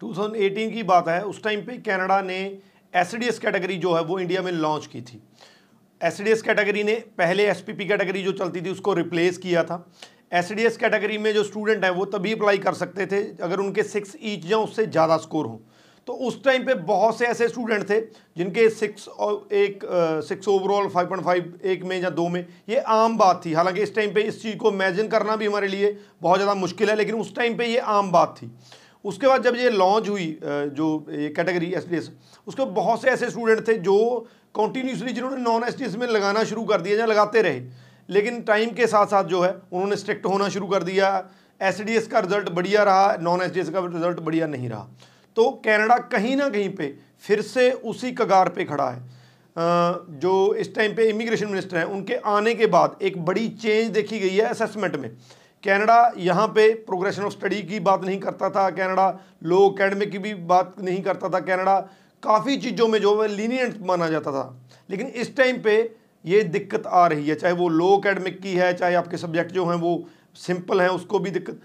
2018 की बात है, उस टाइम पे कनाडा ने एस कैटेगरी जो है वो इंडिया में लॉन्च की थी। एस कैटेगरी ने पहले एसपीपी कैटेगरी जो चलती थी, उसको रिप्लेस किया था। एस कैटेगरी में जो स्टूडेंट हैं, वो तभी अप्लाई कर सकते थे, अगर उनके सिक्स ईच या उससे ज़्यादा स्कोर हों। तो उस टाइम पे बहुत से ऐसे स्टूडेंट थे, जिनके सिक्स और एक six overall five point five एक में या दो में, ये आम बात थी। हालाँकि इस टाइम पे इस चीज़ को इमेजिन करना भी हमारे लिए बहुत ज़्यादा मुश्किल है, लेकिन उस टाइम पे ये आम बात थी। उसके बाद जब ये लॉन्च हुई जो ये कैटेगरी एस डी एस उसके बहुत से ऐसे स्टूडेंट थे जो कॉन्टीन्यूसली जिन्होंने नॉन एस डी एस में लगाना शुरू कर दिया, या लगाते रहे। लेकिन टाइम के साथ साथ जो है, उन्होंने स्ट्रिक्ट होना शुरू कर दिया। एस डी एस का रिज़ल्ट बढ़िया रहा नॉन एस डी एस का रिज़ल्ट बढ़िया नहीं रहा। तो कनाडा कहीं ना कहीं पे फिर से उसी कगार पे खड़ा है। जो इस टाइम पे इमिग्रेशन मिनिस्टर हैं, उनके आने के बाद एक बड़ी चेंज देखी गई है असेसमेंट में। कनाडा यहाँ पे प्रोग्रेशन ऑफ़ स्टडी की बात नहीं करता था कनाडा लो अकेडमिक की भी बात नहीं करता था कनाडा। काफ़ी चीज़ों में जो है लीनियंट माना जाता था। लेकिन इस टाइम पे ये दिक्कत आ रही है, चाहे वो लो अकेडमिक की है, चाहे आपके सब्जेक्ट जो हैं वो सिंपल हैं, उसको भी दिक्कत।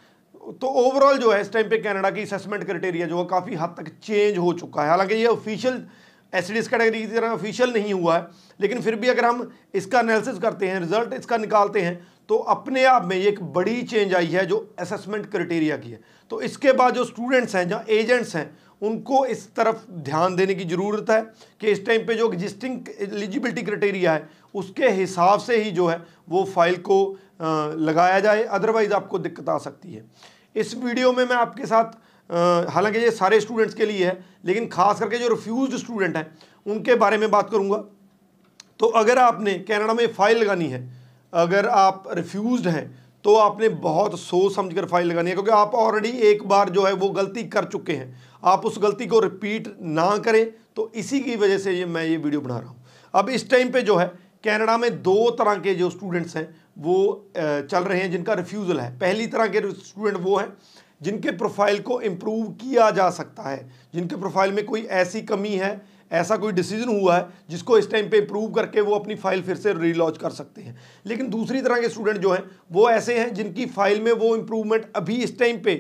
तो ओवरऑल जो है इस टाइम पे कनाडा की असेसमेंट क्राइटेरिया जो है काफ़ी हद तक चेंज हो चुका है। हालाँकि ये ऑफिशियल एस कैटेगरी की तरह ऑफिशियल नहीं हुआ है, लेकिन फिर भी अगर हम इसका एनालिसिस करते हैं रिज़ल्ट इसका निकालते हैं तो अपने आप में एक बड़ी चेंज आई है जो असेसमेंट क्राइटेरिया की है। तो इसके बाद जो स्टूडेंट्स हैं जहाँ एजेंट्स हैं, उनको इस तरफ़ ध्यान देने की ज़रूरत है कि इस टाइम पे जो एग्जिस्टिंग एलिजिबिलिटी क्राइटेरिया है, उसके हिसाब से ही जो है वो फ़ाइल को लगाया जाए। अदरवाइज़ आपको दिक्कत आ सकती है। इस वीडियो में मैं आपके साथ हालाँकि ये सारे स्टूडेंट्स के लिए है, लेकिन खास करके जो रिफ्यूज स्टूडेंट हैं, उनके बारे में बात करूँगा। तो अगर आपने कैनेडा में फ़ाइल लगानी है अगर आप रिफ्यूज़ हैं तो आपने बहुत सोच समझ कर फ़ाइल लगानी है, क्योंकि आप ऑलरेडी एक बार जो है वो गलती कर चुके हैं। आप उस गलती को रिपीट ना करें तो इसी की वजह से ये मैं ये वीडियो बना रहा हूँ। अब इस टाइम पे जो है कनाडा में दो तरह के जो स्टूडेंट्स हैं, वो चल रहे हैं जिनका रिफ्यूज़ल है। पहली तरह के स्टूडेंट वो हैं, जिनके प्रोफ़ाइल को इम्प्रूव किया जा सकता है, जिनके प्रोफ़ाइल में कोई ऐसी कमी है ऐसा कोई डिसीज़न हुआ है जिसको इस टाइम पे इम्प्रूव करके वो अपनी फ़ाइल फिर से रीलॉन्च कर सकते हैं। लेकिन दूसरी तरह के स्टूडेंट जो हैं, वो ऐसे हैं जिनकी फ़ाइल में वो इम्प्रूवमेंट अभी इस टाइम पे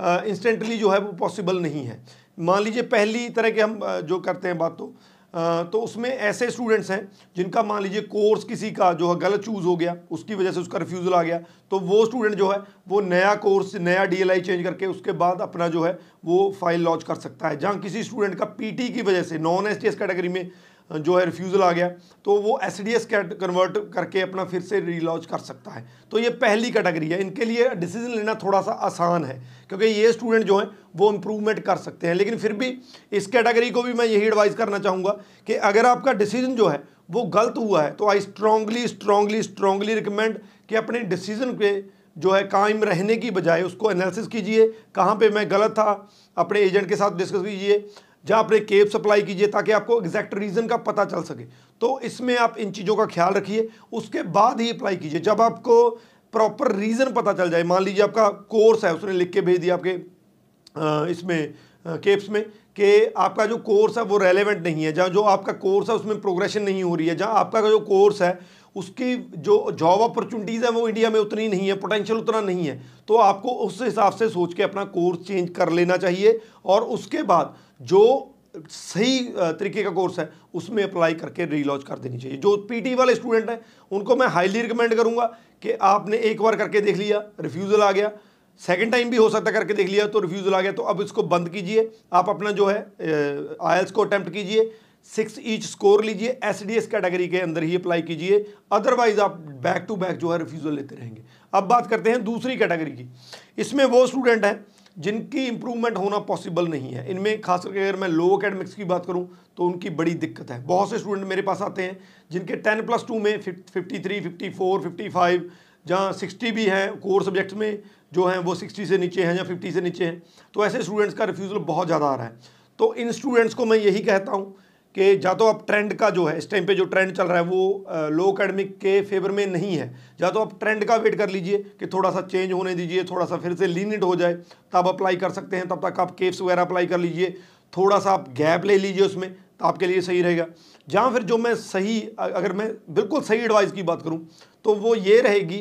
इंस्टेंटली जो है वो पॉसिबल नहीं है। मान लीजिए पहली तरह के हम जो करते हैं बात तो तो उसमें ऐसे स्टूडेंट्स हैं जिनका मान लीजिए कोर्स किसी का जो है गलत चूज़ हो गया, उसकी वजह से उसका रिफ्यूज़ल आ गया तो वो स्टूडेंट जो है, वो नया कोर्स नया डीएलआई चेंज करके उसके बाद अपना जो है, वो फ़ाइल लॉन्च कर सकता है। जहाँ किसी स्टूडेंट का पीटी की वजह से नॉन एस कैटेगरी में जो है रिफ्यूज़ल आ गया तो वो एस डी एस कन्वर्ट करके अपना फिर से रीलॉन्च कर सकता है। तो ये पहली कैटेगरी है। इनके लिए डिसीज़न लेना थोड़ा सा आसान है, क्योंकि ये स्टूडेंट जो हैं, वो इम्प्रूवमेंट कर सकते हैं। लेकिन फिर भी इस कैटेगरी को भी मैं यही एडवाइस करना चाहूँगा कि अगर आपका डिसीज़न जो है, वो गलत हुआ है तो I strongly strongly strongly recommend कि अपने डिसीज़न पे जो है, कायम रहने की बजाय उसको एनालिसिस कीजिए। कहाँ पे मैं गलत था, अपने एजेंट के साथ डिस्कस कीजिए। जहाँ अपने केप सप्लाई कीजिए ताकि आपको एग्जैक्ट रीज़न का पता चल सके। तो इसमें आप इन चीज़ों का ख्याल रखिए, उसके बाद ही अप्लाई कीजिए। जब आपको प्रॉपर रीज़न पता चल जाए, मान लीजिए आपका कोर्स है, उसने लिख के भेज दिया आपके इसमें केप्स में, कि आपका जो कोर्स है वो रेलेवेंट नहीं है, जहाँ जो आपका कोर्स है उसमें प्रोग्रेशन नहीं हो रही है, जहाँ आपका जो कोर्स है उसकी जो जॉब अपॉर्चुनिटीज़ है वो इंडिया में उतनी नहीं है पोटेंशियल उतना नहीं है। तो आपको उस हिसाब से सोच के अपना कोर्स चेंज कर लेना चाहिए और उसके बाद जो सही तरीके का कोर्स है, उसमें अप्लाई करके रीलॉन्च कर देनी चाहिए। जो पीटी वाले स्टूडेंट हैं, उनको मैं हाईली रिकमेंड करूँगा कि आपने एक बार करके देख लिया रिफ्यूज़ल आ गया। सेकेंड टाइम भी हो सकता करके देख लिया तो रिफ्यूज़ल आ गया तो अब इसको बंद कीजिए। आप अपना जो है आयल्स को अटैम्प्ट कीजिए। सिक्स ईच स्कोर लीजिए एस डी एस कैटेगरी के अंदर ही अप्लाई कीजिए। अदरवाइज़ आप बैक टू बैक जो है रिफ्यूज़ल लेते रहेंगे। अब बात करते हैं दूसरी कैटेगरी की। इसमें वो स्टूडेंट हैं जिनकी इंप्रूवमेंट होना पॉसिबल नहीं है। इनमें खास करके अगर मैं लो अकेडमिक्स की बात करूँ तो उनकी बड़ी दिक्कत है। बहुत से स्टूडेंट मेरे पास आते हैं, जिनके टेन प्लस टू में fifty three fifty four fifty five जहाँ सिक्सटी भी हैं कोर सब्जेक्ट्स में जो हैं, वो सिक्सटी से नीचे हैं या फिफ्टी से नीचे हैं। तो ऐसे स्टूडेंट्स का रिफ्यूज़ल बहुत ज़्यादा आ रहा है। तो इन स्टूडेंट्स को मैं यही कहता हूँ कि या तो आप ट्रेंड का जो है, इस टाइम पे जो ट्रेंड चल रहा है, वो लो अकेडमिक के फेवर में नहीं है। या तो आप ट्रेंड का वेट कर लीजिए कि थोड़ा सा चेंज होने दीजिए थोड़ा सा फिर से लीनिट हो जाए, तब अप्लाई कर सकते हैं, तब तक आप केप्स वगैरह अप्लाई कर लीजिए। थोड़ा सा आप गैप ले लीजिए उसमें तो आपके लिए सही रहेगा। जहाँ फिर जो मैं सही अगर मैं बिल्कुल सही एडवाइस की बात करूँ तो वो ये रहेगी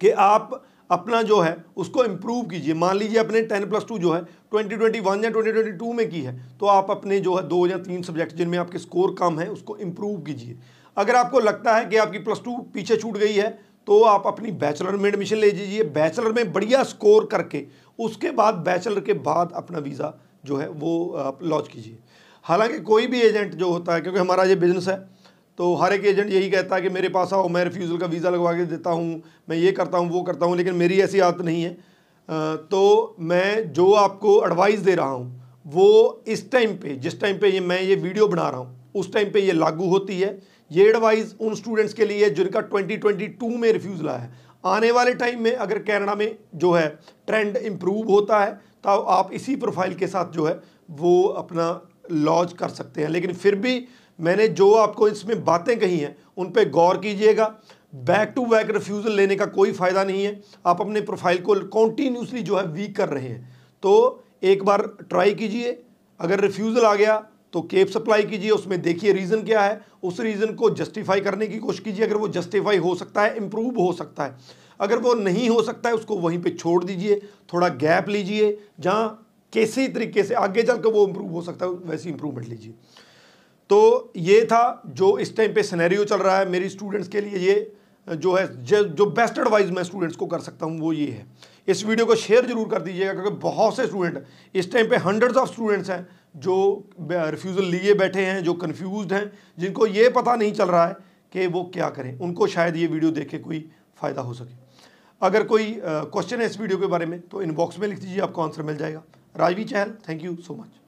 कि आप अपना जो है, उसको इम्प्रूव कीजिए। मान लीजिए अपने टेन प्लस टू जो है ट्वेंटी ट्वेंटी वन या ट्वेंटी ट्वेंटी टू में की है तो आप अपने जो है, दो या तीन सब्जेक्ट जिनमें आपके स्कोर कम है, उसको इम्प्रूव कीजिए। अगर आपको लगता है कि आपकी प्लस टू पीछे छूट गई है तो आप अपनी बैचलर में एडमिशन ले लीजिए। बैचलर में बढ़िया स्कोर करके, उसके बाद बैचलर के बाद अपना वीज़ा जो है, वो आप लॉन्च कीजिए। हालाँकि कोई भी एजेंट जो होता है, क्योंकि हमारा ये बिज़नेस है तो हर एक एजेंट यही कहता है कि मेरे पास आओ, मैं रिफ्यूज़ल का वीज़ा लगवा के देता हूँ, मैं ये करता हूँ, वो करता हूँ, लेकिन मेरी ऐसी आदत नहीं है। तो मैं जो आपको एडवाइस दे रहा हूँ, वो इस टाइम पे, जिस टाइम पे ये मैं ये वीडियो बना रहा हूँ, उस टाइम पे ये लागू होती है। ये एडवाइस उन स्टूडेंट्स के लिए जिनका 2022 में रिफ्यूज़ल आया है। आने वाले टाइम में अगर कैनेडा में जो है ट्रेंड इम्प्रूव होता है तो आप इसी प्रोफ़ाइल के साथ जो है वो अपना लॉन्च कर सकते हैं। लेकिन फिर भी मैंने जो आपको इसमें बातें कही हैं, उन पर गौर कीजिएगा। बैक टू बैक रिफ्यूज़ल लेने का कोई फ़ायदा नहीं है। आप अपने प्रोफ़ाइल को कॉन्टीन्यूसली जो है वीक कर रहे हैं। तो एक बार ट्राई कीजिए। अगर रिफ्यूज़ल आ गया तो केप सप्लाई कीजिए। उसमें देखिए रीज़न क्या है। उस रीज़न को जस्टिफाई करने की कोशिश कीजिए। अगर वो जस्टिफाई हो सकता है इम्प्रूव हो सकता है। अगर वो नहीं हो सकता है, उसको वहीं पे छोड़ दीजिए। थोड़ा गैप लीजिए। जहाँ कैसे तरीके से आगे चल कर वो इम्प्रूव हो सकता है, वैसी इंप्रूवमेंट लीजिए। तो ये था जो इस टाइम पे सिनेरियो चल रहा है मेरी स्टूडेंट्स के लिए ये, जो है, जो बेस्ट एडवाइस मैं स्टूडेंट्स को कर सकता हूँ, वो ये है। इस वीडियो को शेयर ज़रूर कर दीजिएगा, क्योंकि बहुत से स्टूडेंट इस टाइम पे हंड्रेड्स ऑफ़ स्टूडेंट्स हैं, जो रिफ्यूज़ल लिए बैठे हैं, जो कन्फ्यूज़ हैं, जिनको ये पता नहीं चल रहा है कि वो क्या करें। उनको शायद ये वीडियो देख के कोई फ़ायदा हो सके। अगर कोई क्वेश्चन है इस वीडियो के बारे में तो इनबॉक्स में लिख दीजिए, आपको आंसर मिल जाएगा। Rajvi Chahal thank you so much